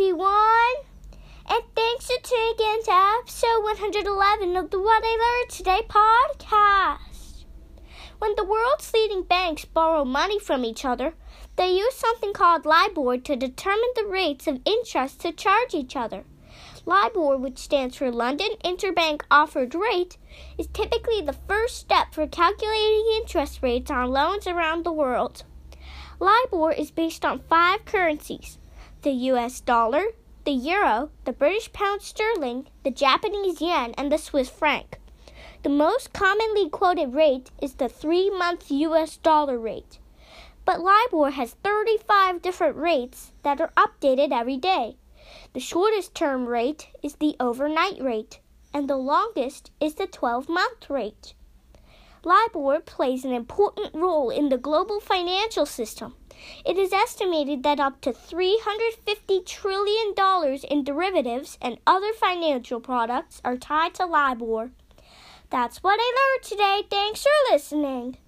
Everyone, and thanks for tuning in to episode 111 of the What I Learned Today podcast. When the world's leading banks borrow money from each other, they use something called LIBOR to determine the rates of interest to charge each other. LIBOR, which stands for London Interbank Offered Rate, is typically the first step for calculating interest rates on loans around the world. LIBOR is based on five currencies the US dollar, the euro, the British pound sterling, the Japanese yen, and the Swiss franc. The most commonly quoted rate is the three month US dollar rate. But LIBOR has 35 different rates that are updated every day. The shortest term rate is the overnight rate, and the longest is the 12 month rate. LIBOR plays an important role in the global financial system. It is estimated that up to $350 trillion in derivatives and other financial products are tied to LIBOR. That's what I learned today. Thanks for listening.